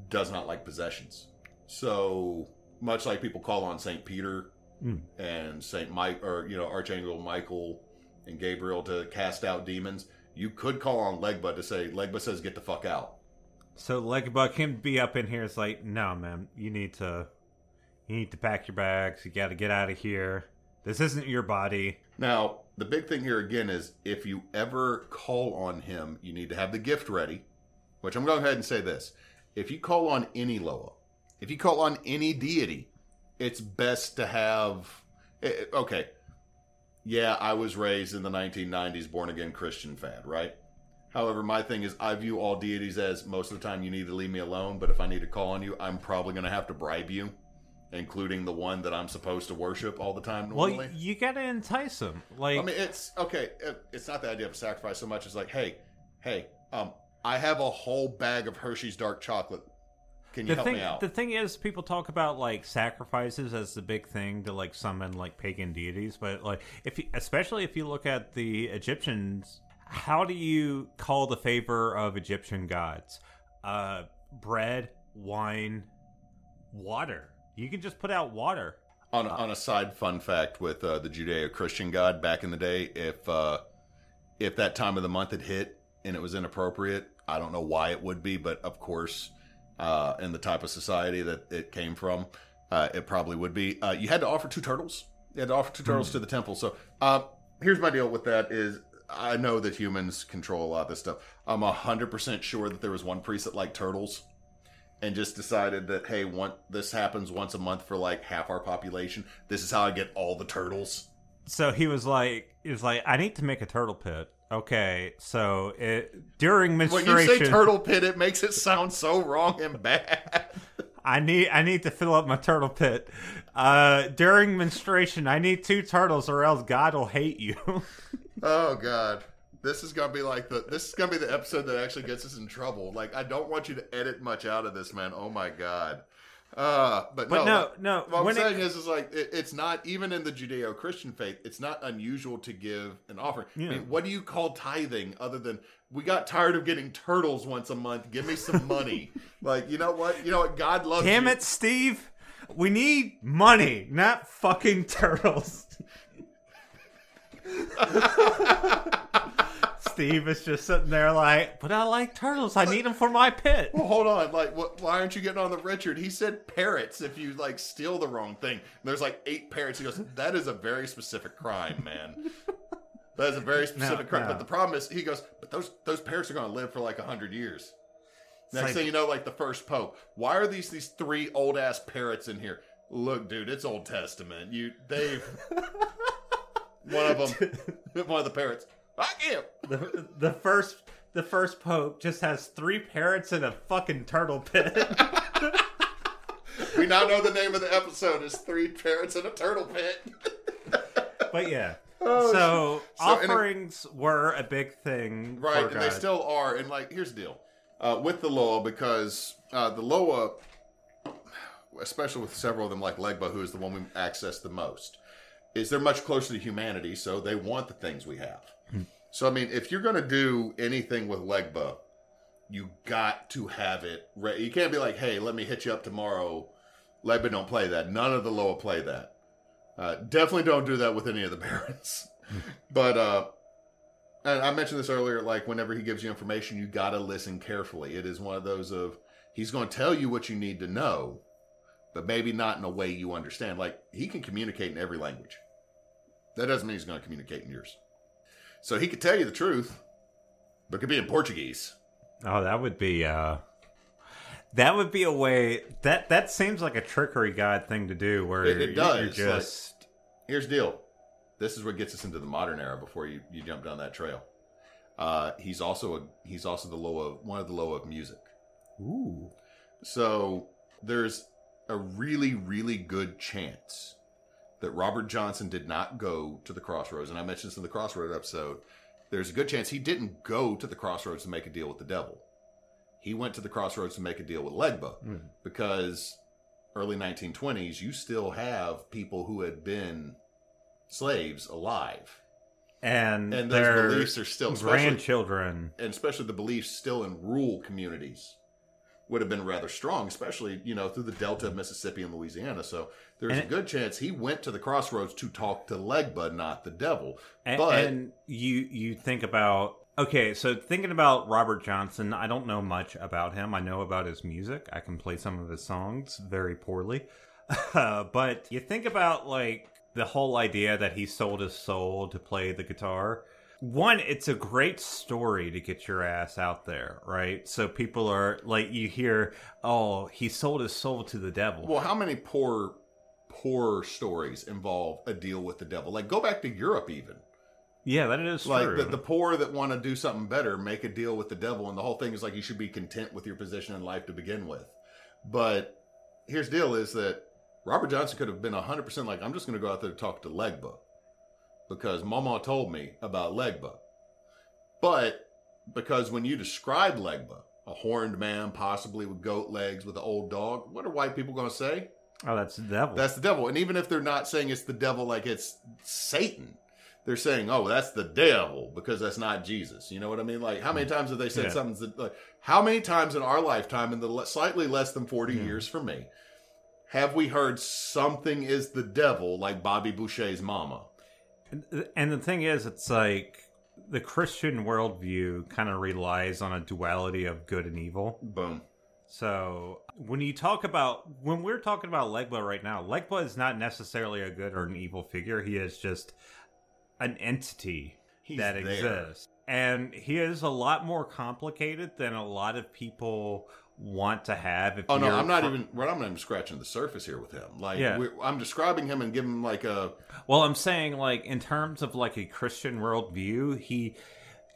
does not like possessions. So much like people call on Saint Peter Mm. and Saint Mike, or you know Archangel Michael and Gabriel to cast out demons, you could call on Legba to say Legba says get the fuck out. So Legba can be up in here. It's like, no, man, you need to, you need to pack your bags. You got to get out of here. This isn't your body. Now, the big thing here again is if you ever call on him, you need to have the gift ready. Which I'm going to go ahead and say this: if you call on any Loa, if you call on any deity, it's best to have. eh, eh, Okay, yeah, I was raised in the 1990s born again Christian fad, right? However, my thing is, I view all deities as most of the time you need to leave me alone. But if I need to call on you, I'm probably going to have to bribe you, including the one that I'm supposed to worship all the time. Normally. Well, you got to entice them. Like, I mean, it's okay. It's not the idea of sacrifice so much as like, hey, hey, um, I have a whole bag of Hershey's dark chocolate. Can you the help thing, me out? the thing is, people talk about like sacrifices as the big thing to like summon like pagan deities, but like if you, especially if you look at the Egyptians, how do you call the favor of Egyptian gods? Uh, bread, wine, water. You can just put out water. on, on a side fun fact with uh, the Judeo-Christian God back in the day, if uh, if that time of the month had hit and it was inappropriate, I don't know why it would be, but of course, uh, in the type of society that it came from, uh, it probably would be. Uh, you had to offer two turtles. You had to offer two turtles to the temple. So uh, here's my deal with that: is I know that humans control a lot of this stuff. I'm hundred percent sure that there was one priest that liked turtles and just decided that hey, one this happens once a month for like half our population. This is how I get all the turtles. So he was like, he was like, I need to make a turtle pit. Okay, so it during menstruation. When you say turtle pit, it makes it sound so wrong and bad. I need I need to fill up my turtle pit. Uh, during menstruation, I need two turtles, or else God will hate you. oh god. This is gonna be like the this is gonna be the episode that actually gets us in trouble. Like I don't want you to edit much out of this, man. Oh my god. Uh, but, But no, no, no, What I'm saying is, is like it, it's not even in the Judeo-Christian faith. It's not unusual to give an offering. I mean, what do you call tithing other than we got tired of getting turtles once a month? Give me some money. like you know what? You know what? God loves. Damn you. it, Steve! We need money, not fucking turtles. Steve is just sitting there like, but I like turtles. I need them for my pit. Well, hold on. Like, what, why aren't you getting on the Richard? He said parrots if you like steal the wrong thing. There's like eight parrots. He goes, that is a very specific crime, man. That is a very specific crime. no. But the problem is, he goes, but those those parrots are going to live for like a hundred years. Next like- thing you know, like the first pope. Why are these these three old ass parrots in here? Look, dude, it's Old Testament. You, they've one of them, one of the parrots. I am. The, the first the first pope just has three parrots in a fucking turtle pit. We now know the name of the episode is Three Parrots in a Turtle Pit. but yeah. Oh, so, So, it- offerings were a big thing, Right, and they still are. And like, here's the deal uh, with the Loa because uh, the Loa, especially with several of them, like Legba, who is the one we access the most, is they're much closer to humanity, so they want the things we have. So I mean, if you're to do anything with Legba, you got to have it. Re- you can't be like, hey, let me hit you up tomorrow. Legba don't play that. None of the Loa play that. Uh, definitely don't do that with any of the barons. but uh, and I mentioned this earlier, like whenever he gives you information, you got to listen carefully. It is one of those of he's going to tell you what you need to know, but maybe not in a way you understand. Like he can communicate in every language. That doesn't mean he's going to communicate in yours. So he could tell you the truth, but it could be in Portuguese. Oh, that would be uh that would be a way that that seems like a trickery god thing to do where It- it you're does, just Here's the deal. This is what gets us into the modern era before you, you jump down that trail. Uh, he's also a, he's also the Loa of one of the Loa of music. ooh So there's a really, really good chance that Robert Johnson did not go to the Crossroads, and I mentioned this in the Crossroads episode. There's a good chance he didn't go to the Crossroads to make a deal with the devil. He went to the Crossroads to make a deal with Legba Mm. because early 1920s, you still have people who had been slaves alive, and, and their those beliefs are still grandchildren. and especially the beliefs still in rural communities would have been rather strong, especially you know through the delta of Mississippi and Louisiana. So there's And a good chance he went to the crossroads to talk to Legba, not the devil. And, But- and you you think about okay, so thinking about Robert Johnson, I don't know much about him. I know about his music. I can play some of his songs very poorly, but you think about like the whole idea that he sold his soul to play the guitar. One, it's a great story to get your ass out there, right? So people are like, you hear, oh, he sold his soul to the devil. Well, how many poor, poor stories involve a deal with the devil? Like go back to Europe, even yeah, that is like true. the, the poor that want to do something better make a deal with the devil, and the whole thing is like you should be content with your position in life to begin with. But here's the deal: is that Robert Johnson could have been hundred percent like I'm just going to go out there to talk to Legba because Mama told me about Legba. But because when you describe Legba, a horned man, possibly with goat legs, with an old dog, what are white people going to say? oh, that's the devil. That's the devil. And even if they're not saying it's the devil like it's Satan, they're saying, "Oh, that's the devil," because that's not Jesus. You know what I mean? Like, how many mm. times have they said Yeah. something's the, like? How many times in our lifetime, in the le- slightly less than forty Yeah. years for me, have we heard something is the devil, like Bobby Boucher's mama? And the thing is, it's like the Christian worldview kind of relies on a duality of good and evil. Boom. So when you talk about when we're talking about Legba right now, Legba is not necessarily a good or an evil figure. He is just an entity He's that there. exists. And he is a lot more complicated than a lot of people want to have. If Oh no, I'm not even. Well, I'm not even scratching the surface here with him. Like, Yeah. I'm describing him and giving him like a Well, I'm saying like in terms of like a Christian worldview, he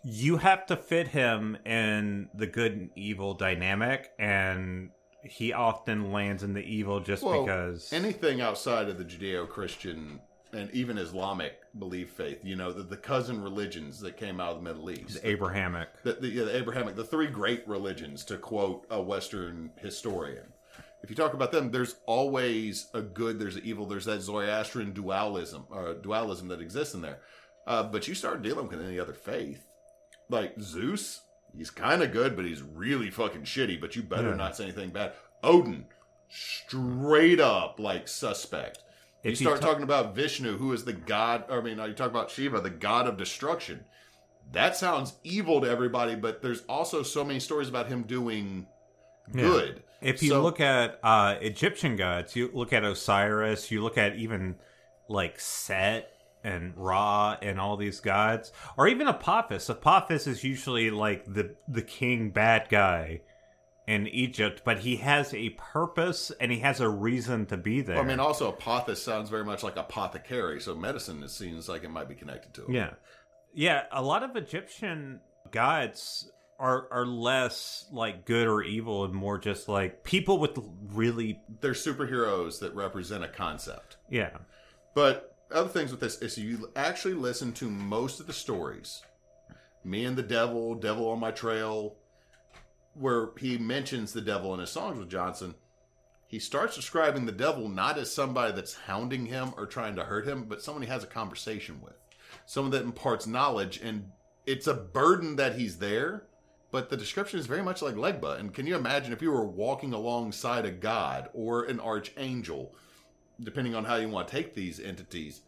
you have to fit him in the good and evil dynamic and he often lands in the evil just Well, because anything outside of the Judeo-Christian and even Islamic belief faith. You know, the, the cousin religions that came out of the Middle East. the Abrahamic. the, the, yeah, the Abrahamic, the three great religions, to quote a Western historian. If you talk about them, there's always a good, there's an evil, there's that Zoroastrian dualism, or dualism that exists in there. Uh, but you start dealing with any other faith, like Zeus, he's kind of good, but he's really fucking shitty. But you better Yeah. not say anything bad. Odin, straight up like suspect. You If you start ta- talking about Vishnu, who is the god. I mean, you talk about Shiva, the god of destruction. That sounds evil to everybody, but there's also so many stories about him doing Yeah. good. If you So- look at uh Egyptian gods, you look at Osiris, you look at even like Set and Ra and all these gods, or even Apophis. Apophis is usually like the the king bad guy in Egypt, but he has a purpose and he has a reason to be there. I mean, also apothis sounds very much like apothecary, so medicine it seems like it might be connected to it. yeah, yeah. A lot of Egyptian gods are are less like good or evil and more just like people with really They're superheroes that represent a concept. yeah. But other things with this is you actually listen to most of the stories. Me and the Devil, Devil on My Trail, where he mentions the devil in his songs with Johnson. He starts describing the devil not as somebody that's hounding him or trying to hurt him, but someone he has a conversation with. Someone that imparts knowledge, and it's a burden that he's there, but the description is very much like Legba. And can you imagine if you were walking alongside a god or an archangel, depending on how you want to take these entities,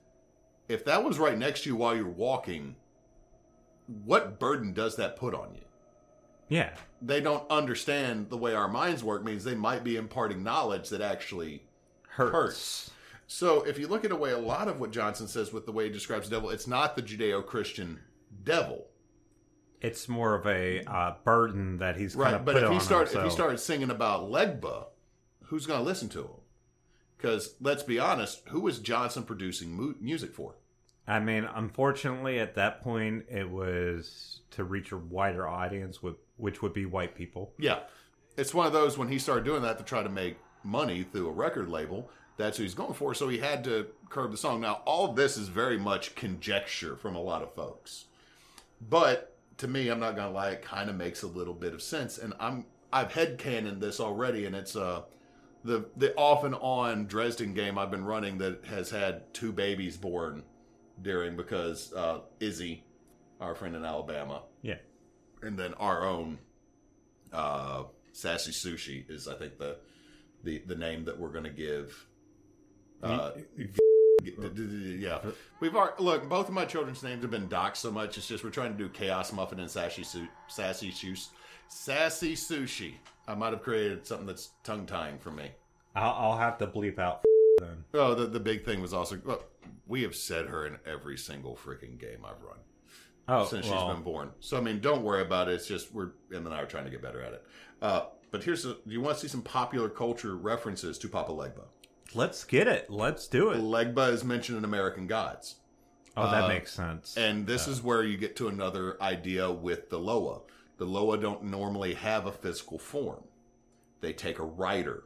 if that was right next to you while you're walking, what burden does that put on you? Yeah. They don't understand the way our minds work, means they might be imparting knowledge that actually hurts. Hurts. So if you look at a way, a lot of what Johnson says with the way he describes the devil, it's not the Judeo-Christian devil, It's more of a uh, burden that he's kind right? But put if he on start if he started singing about Legba, who's going to listen to him? Because let's be honest, who is Johnson producing mu- music for? I mean, unfortunately, at that point, it was to reach a wider audience, with which would be white people. Yeah, it's one of those when he started doing that to try to make money through a record label. that's who he's going for. So he had to curb the song. Now, all this is very much conjecture from a lot of folks, but to me, I'm not gonna lie, it kind of makes a little bit of sense. And I'm I've headcanoned this already, and it's uh the the off and on Dresden game I've been running that has had two babies born during because uh, Izzy, our friend in Alabama, Yeah. and then our own uh, Sassy Sushi is I think the the the name that we're going to give. Uh, yeah, we've already, look. Both of my children's names have been docked so much. It's just we're trying to do Chaos Muffin and Sassy Su- Sassy Su- Sassy Sushi. I might have created something that's tongue tying for me. I'll, I'll have to bleep out then. Oh, the the big thing was also look, we have said her in every single freaking game I've run Oh, since well, she's been born. So I mean, don't worry about it. It's just we're Em and I are trying to get better at it. Uh, but here's a, do you want to see some popular culture references to Papa Legba? let's get it. Let's do it. Legba is mentioned in American Gods. Oh, that Uh, makes sense. And this is where you get to another idea with the Loa. The Loa don't normally have a physical form. They take a rider,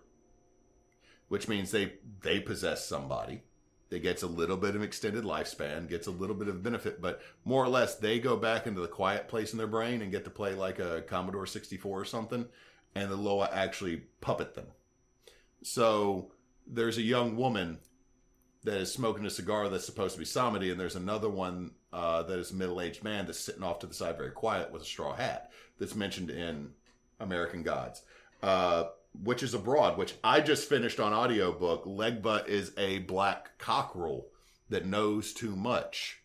which means they they possess somebody that gets a little bit of extended lifespan, gets a little bit of benefit, but more or less they go back into the quiet place in their brain and get to play like a Commodore 64 or something, and the Loa actually puppet them. So there's a young woman that is smoking a cigar that's supposed to be Samedi, and there's another one uh, that is a middle aged man that's sitting off to the side very quiet with a straw hat that's mentioned in American Gods, uh, Witches Abroad, which I just finished on audiobook. Legba is a black cockerel that knows too much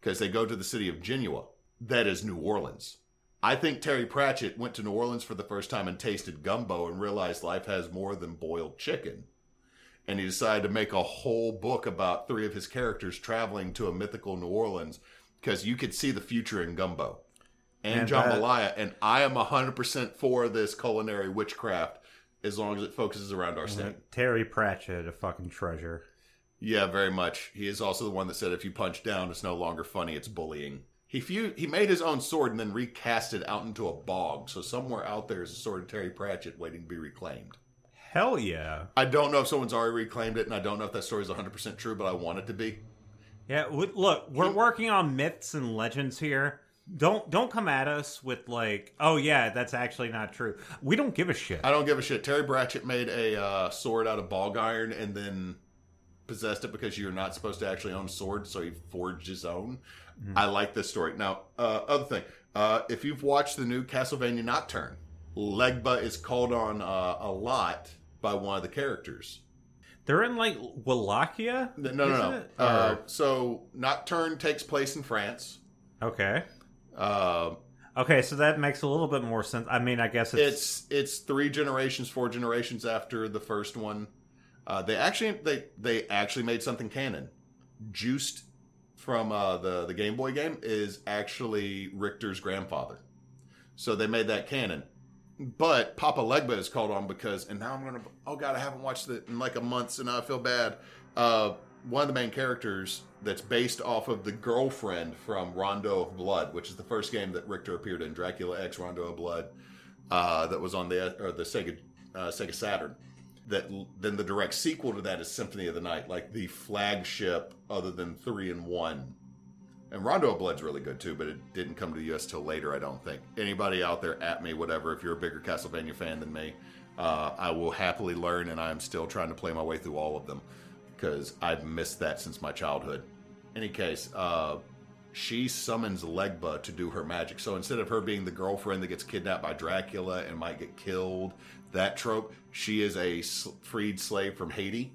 because they go to the city of Genua. That is New Orleans. I think Terry Pratchett went to New Orleans for the first time and tasted gumbo and realized life has more than boiled chicken and he decided to make a whole book about three of his characters traveling to a mythical New Orleans because you could see the future in Gumbo and, And that- And I am 100% for this culinary witchcraft as long as it focuses around our state. Terry Pratchett, a fucking treasure. Yeah, very much. He is also the one that said if you punch down, it's no longer funny, it's bullying. He few, he made his own sword and then recast it out into a bog. So somewhere out there is a sword of Terry Pratchett waiting to be reclaimed. Hell yeah. I don't know if someone's already reclaimed it, and I don't know if that story is 100% true, but I want it to be. Yeah, look, we're working on myths and legends here. Don't don't come at us with like, oh yeah, that's actually not true. We don't give a shit. I don't give a shit. Terry Pratchett made a uh, sword out of bog iron and then possessed it because you're not supposed to actually own a sword, so he forged his own. I like this story. Now, uh, other thing, uh, if you've watched the new Castlevania Nocturne, Legba is called on uh, a lot by one of the characters. They're in like Wallachia. No, no, no. Uh, Or- so Nocturne takes place in France. okay. Uh, Okay, so that makes a little bit more sense. I mean, I guess it's, it's it's three generations, four generations after the first one. Uh, they actually they they actually made something canon. Juste from uh, the the Game Boy game is actually Richter's grandfather, so they made that canon. But Papa Legba is called on because, and now I'm gonna. Oh God, I haven't watched it in like a month, so now I feel bad. Uh, one of the main characters that's based off of the girlfriend from Rondo of Blood, which is the first game that Richter appeared in, Dracula X Rondo of Blood, uh, that was on the or the Sega uh, Sega Saturn. That then the direct sequel to that is Symphony of the Night, like the flagship other than three and one. And Rondo of Blood's really good too, but it didn't come to the US till later, I don't think. Anybody out there at me, whatever, if you're a bigger Castlevania fan than me, uh, I will happily learn, and I am still trying to play my way through all of them because I've missed that since my childhood. Any case, uh, she summons Legba to do her magic. So instead of her being the girlfriend that gets kidnapped by Dracula and might get killed, that trope, she is a freed slave from Haiti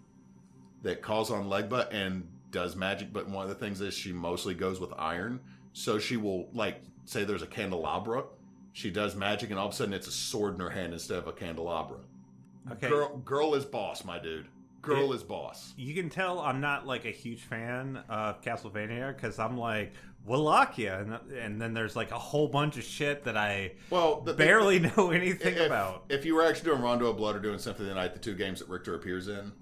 that calls on Legba and does magic. But one of the things is she mostly goes with iron. So she will, like, say there's a candelabra. She does magic, and all of a sudden it's a sword in her hand instead of a candelabra. okay. Girl, girl is boss, my dude. Girl is boss. You can tell I'm not like a huge fan of Castlevania because I'm like Wallachia, and, and then there's like a whole bunch of shit that I Well, the, barely know anything if, about. If you were actually doing Rondo of Blood or doing Symphony of the Night, the two games that Richter appears in,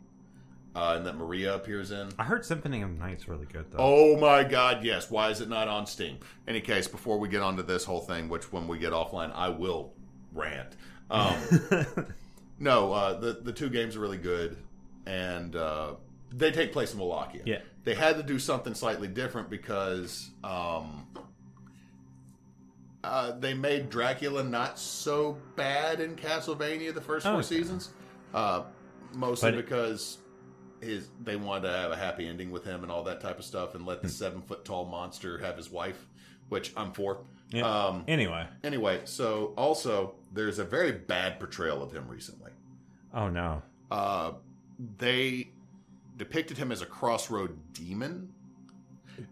uh, and that Maria appears in. I heard Symphony of the Night's really good though. Oh my God! Yes. Why is it not on Steam? Any case, before we get onto this whole thing, which when we get offline, I will rant. Um, no, uh, the the two games are really good. And uh, they take place in Wallachia. Yeah. they had to do something slightly different because um, uh, they made Dracula not so bad in Castlevania the first four Okay. seasons, uh, mostly But- because his they wanted to have a happy ending with him and all that type of stuff, and Hmm. let the seven foot tall monster have his wife, which I'm for. Yeah. Um, anyway, anyway, so also there's a very bad portrayal of him recently. oh no. Uh, they depicted him as a crossroad demon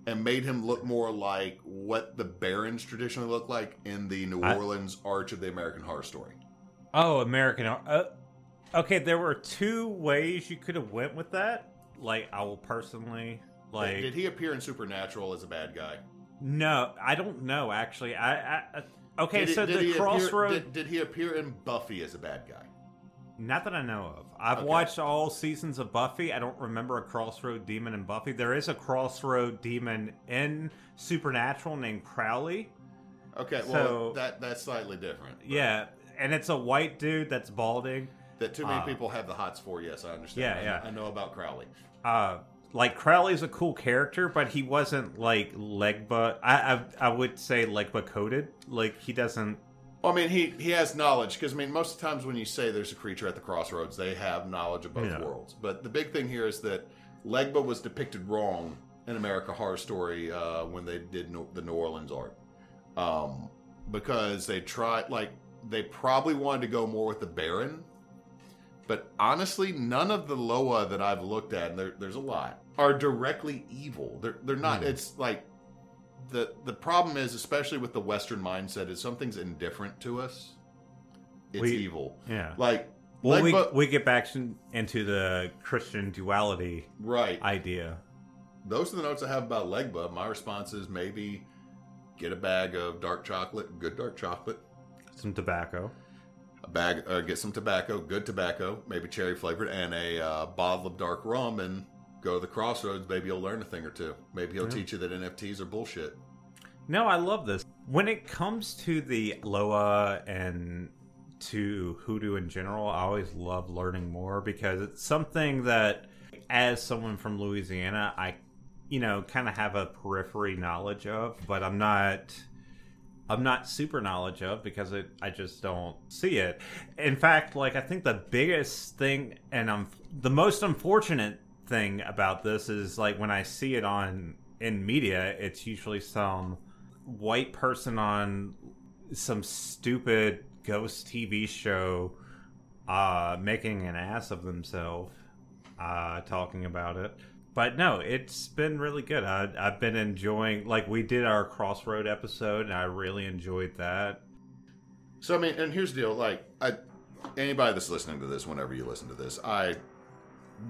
and made him look more like what the Barons traditionally look like in the New I- Orleans Arch of the American Horror Story. Oh, American. Uh, okay, there were two ways you could have went with that. Like, I will personally like. Did he appear in Supernatural as a bad guy? No, I don't know. Actually, I. I I- okay, Did so did the he appear- crossroad. did, did he appear in Buffy as a bad guy? Not that I know of. I've Okay. watched all seasons of Buffy. I don't remember a crossroad demon in Buffy. There is a crossroad demon in Supernatural named Crowley. Okay, well that that's slightly different. Yeah, and it's a white dude that's balding. That too many Ah. people have the hots for. Yes, I understand. Yeah, I- yeah. I know about Crowley. uh like Crowley's a cool character, but he wasn't like Legba. I I, I would say Legba coded. Like he doesn't. Well, I mean, he he has knowledge because I mean, most of the times when you say there's a creature at the crossroads, they have knowledge of both Yeah. worlds. But the big thing here is that Legba was depicted wrong in America Horror Story uh, when they did no, the New Orleans art, um, because they tried like they probably wanted to go more with the Baron. But honestly, none of the Loa that I've looked at, and there, there's a lot, are directly evil. They're they're not. Hmm. It's like the the problem is, especially with the Western mindset, is something's indifferent to us. It's We- evil. Yeah. Like, Well, we Legba- we get back into the Christian duality right. idea. Those are the notes I have about Legba. My response is maybe get a bag of dark chocolate, good dark chocolate, Some tobacco. a bag, uh, get some tobacco, good tobacco, maybe cherry flavored, and a uh, bottle of dark rum, and go to the crossroads. Maybe you'll learn a thing or two. Maybe he'll Yeah. teach you that NFTs are bullshit. No, I love this. When it comes to the Loa and to hoodoo in general, I always love learning more because it's something that, as someone from Louisiana, I, you know, kind of have a periphery knowledge of, but I'm not. I'm not super knowledge of because it, I just don't see it. In fact, like I think the biggest thing, and I'm the most unfortunate thing about this is like when I see it on in media, it's usually some white person on some stupid ghost TV show uh, making an ass of themselves uh, talking about it. But no, it's been really good. I, I've been enjoying, like, we did our Crossroad episode, and I really enjoyed that. So I mean, and here's the deal: like, I, anybody that's listening to this, whenever you listen to this, I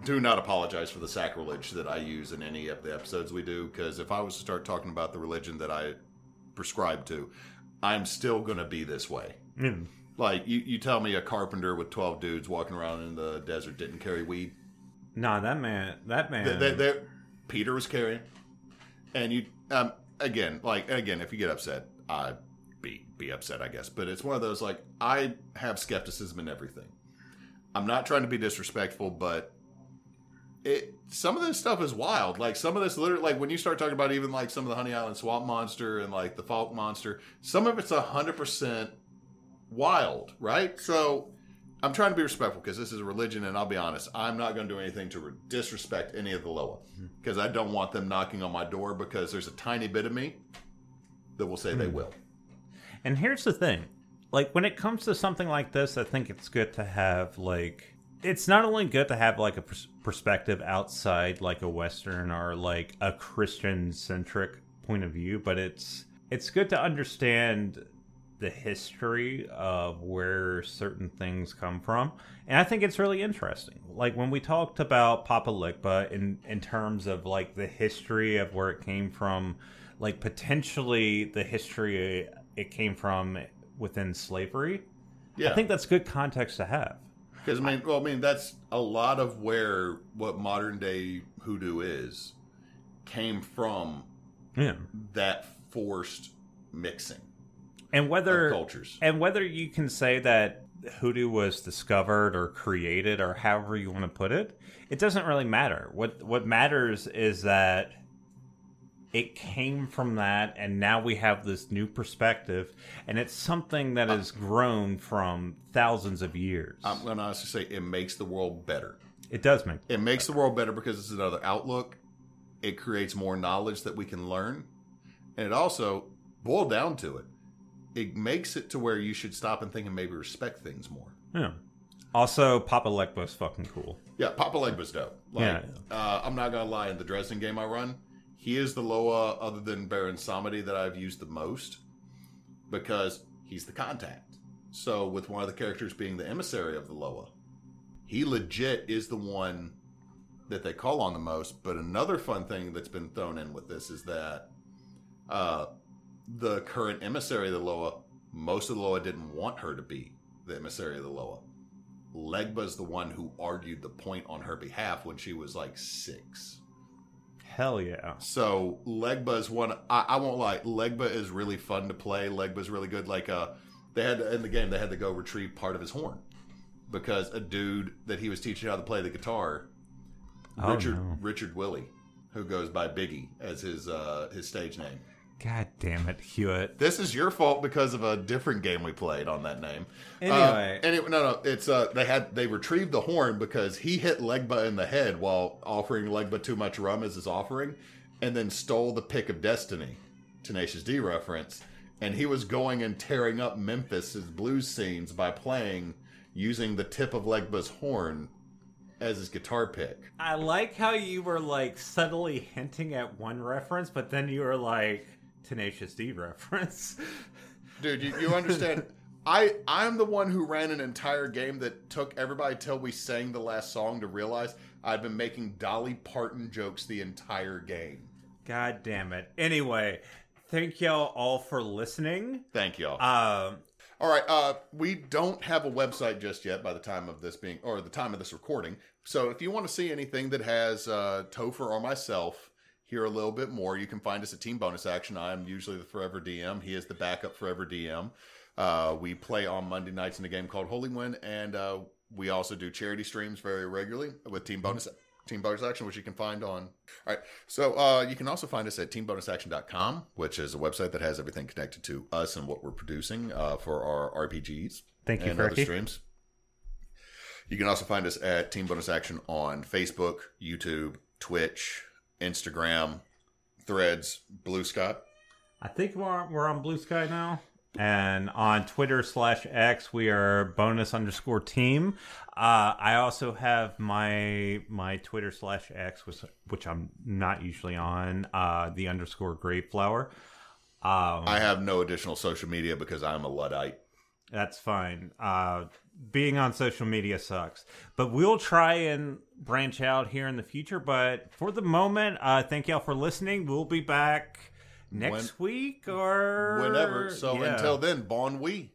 do not apologize for the sacrilege that I use in any of the episodes we do. Because if I was to start talking about the religion that I prescribe to, I'm still going to be this way. Mm. Like, you, you tell me a carpenter with twelve dudes walking around in the desert didn't carry weed. Nah, that man, that man. They- Peter was carrying, and you um again like again if you get upset, I be be upset I guess. But it's one of those like I have skepticism in everything. I'm not trying to be disrespectful, but it some of this stuff is wild. Like some of this literally like when you start talking about even like some of the Honey Island Swamp Monster and like the Fouke Monster, some of it's a hundred percent wild, right? So I'm trying to be respectful because this is a religion, and I'll be honest, I'm not going to do anything to re- disrespect any of the Loa mm-hmm. because I don't want them knocking on my door because there's a tiny bit of me that will say they mm-hmm. will. And here's the thing like, when it comes to something like this, I think it's good to have, like, it's not only good to have, like, a pers- perspective outside, like, a Western or, like, a Christian centric point of view, but it's, it's good to understand the history of where certain things come from. And I think it's really interesting. Like when we talked about Papa Legba in in terms of like the history of where it came from, like potentially the history it came from within slavery. Yeah, I think that's good context to have. Because I mean, well, I mean that's a lot of where what modern day hoodoo is came from Yeah. that forced mixing And whether cultures. and whether you can say that Hoodoo was discovered or created or however you want to put it, it doesn't really matter. What what matters is that it came from that and now we have this new perspective and it's something that has grown from thousands of years. I'm going to honestly say it makes the world better. it does make It makes the world better because it's another outlook. It creates more knowledge that we can learn. And it also, boil down to it, it makes it to where you should stop and think and maybe respect things more. yeah. Also, Papa Legba's fucking cool. Yeah, Papa Leg was dope. Like, Yeah. uh, I'm not gonna lie. In the Dresden game I run, he is the Loa other than Baron Samedi that I've used the most because he's the contact. So with one of the characters being the emissary of the Loa, he legit is the one that they call on the most. But another fun thing that's been thrown in with this is that uh, the current emissary of the Loa, most of the Loa didn't want her to be the emissary of the Loa. Legba's the one who argued the point on her behalf when she was like six. Hell yeah. So Legba is one. I, I won't lie. Legba is really fun to play. Legba's really good. Like uh, they had in the game, they had to go retrieve part of his horn because a dude that he was teaching how to play the guitar, Oh, Richard no. Richard Willie, who goes by Biggie as his uh, his stage name. God damn it, Hewitt. This is your fault because of a different game we played on that name. Anyway. uh, anyway, no, no, it's uh, they had they retrieved the horn because he hit Legba in the head while offering Legba too much rum as his offering, and then stole the pick of destiny, Tenacious D reference, and he was going and tearing up Memphis's blues scenes by playing using the tip of Legba's horn as his guitar pick. I like how you were like subtly hinting at one reference, but then you were like Tenacious D reference. Dude, you, you understand? I I'm the one who ran an entire game that took everybody till we sang the last song to realize I've been making Dolly Parton jokes the entire game. God damn it. Anyway, thank y'all all for listening. Thank y'all. Um, All right, uh, we don't have a website just yet by the time of this being, or the time of this recording. So if you want to see anything that has uh, Topher or myself hear a little bit more, you can find us at Team Bonus Action. I'm usually the Forever DM. He is the backup Forever DM. Uh, we play on Monday nights in a game called Holy Wind, and uh, we also do charity streams very regularly with Team Bonus Team Bonus Action, which you can find on. All right, so uh, you can also find us at teambonusaction.com, which is a website that has everything connected to us and what we're producing uh, for our RPGs Thank you, and other streams. You can also find us at Team Bonus Action on Facebook, YouTube, Twitch, Instagram, Threads, Blue Sky. I think we're, we're on Blue Sky now. And on Twitter slash X, we are bonus underscore team. Uh, I also have my my Twitter slash X, which, which I'm not usually on, uh, the underscore grape flower. Um, I have no additional social media because I'm a Luddite. That's fine. Uh, being on social media sucks, but we'll try and branch out here in the future. But for the moment, uh, thank y'all for listening. We'll be back next week or Whenever. So Yeah. until then, bon we.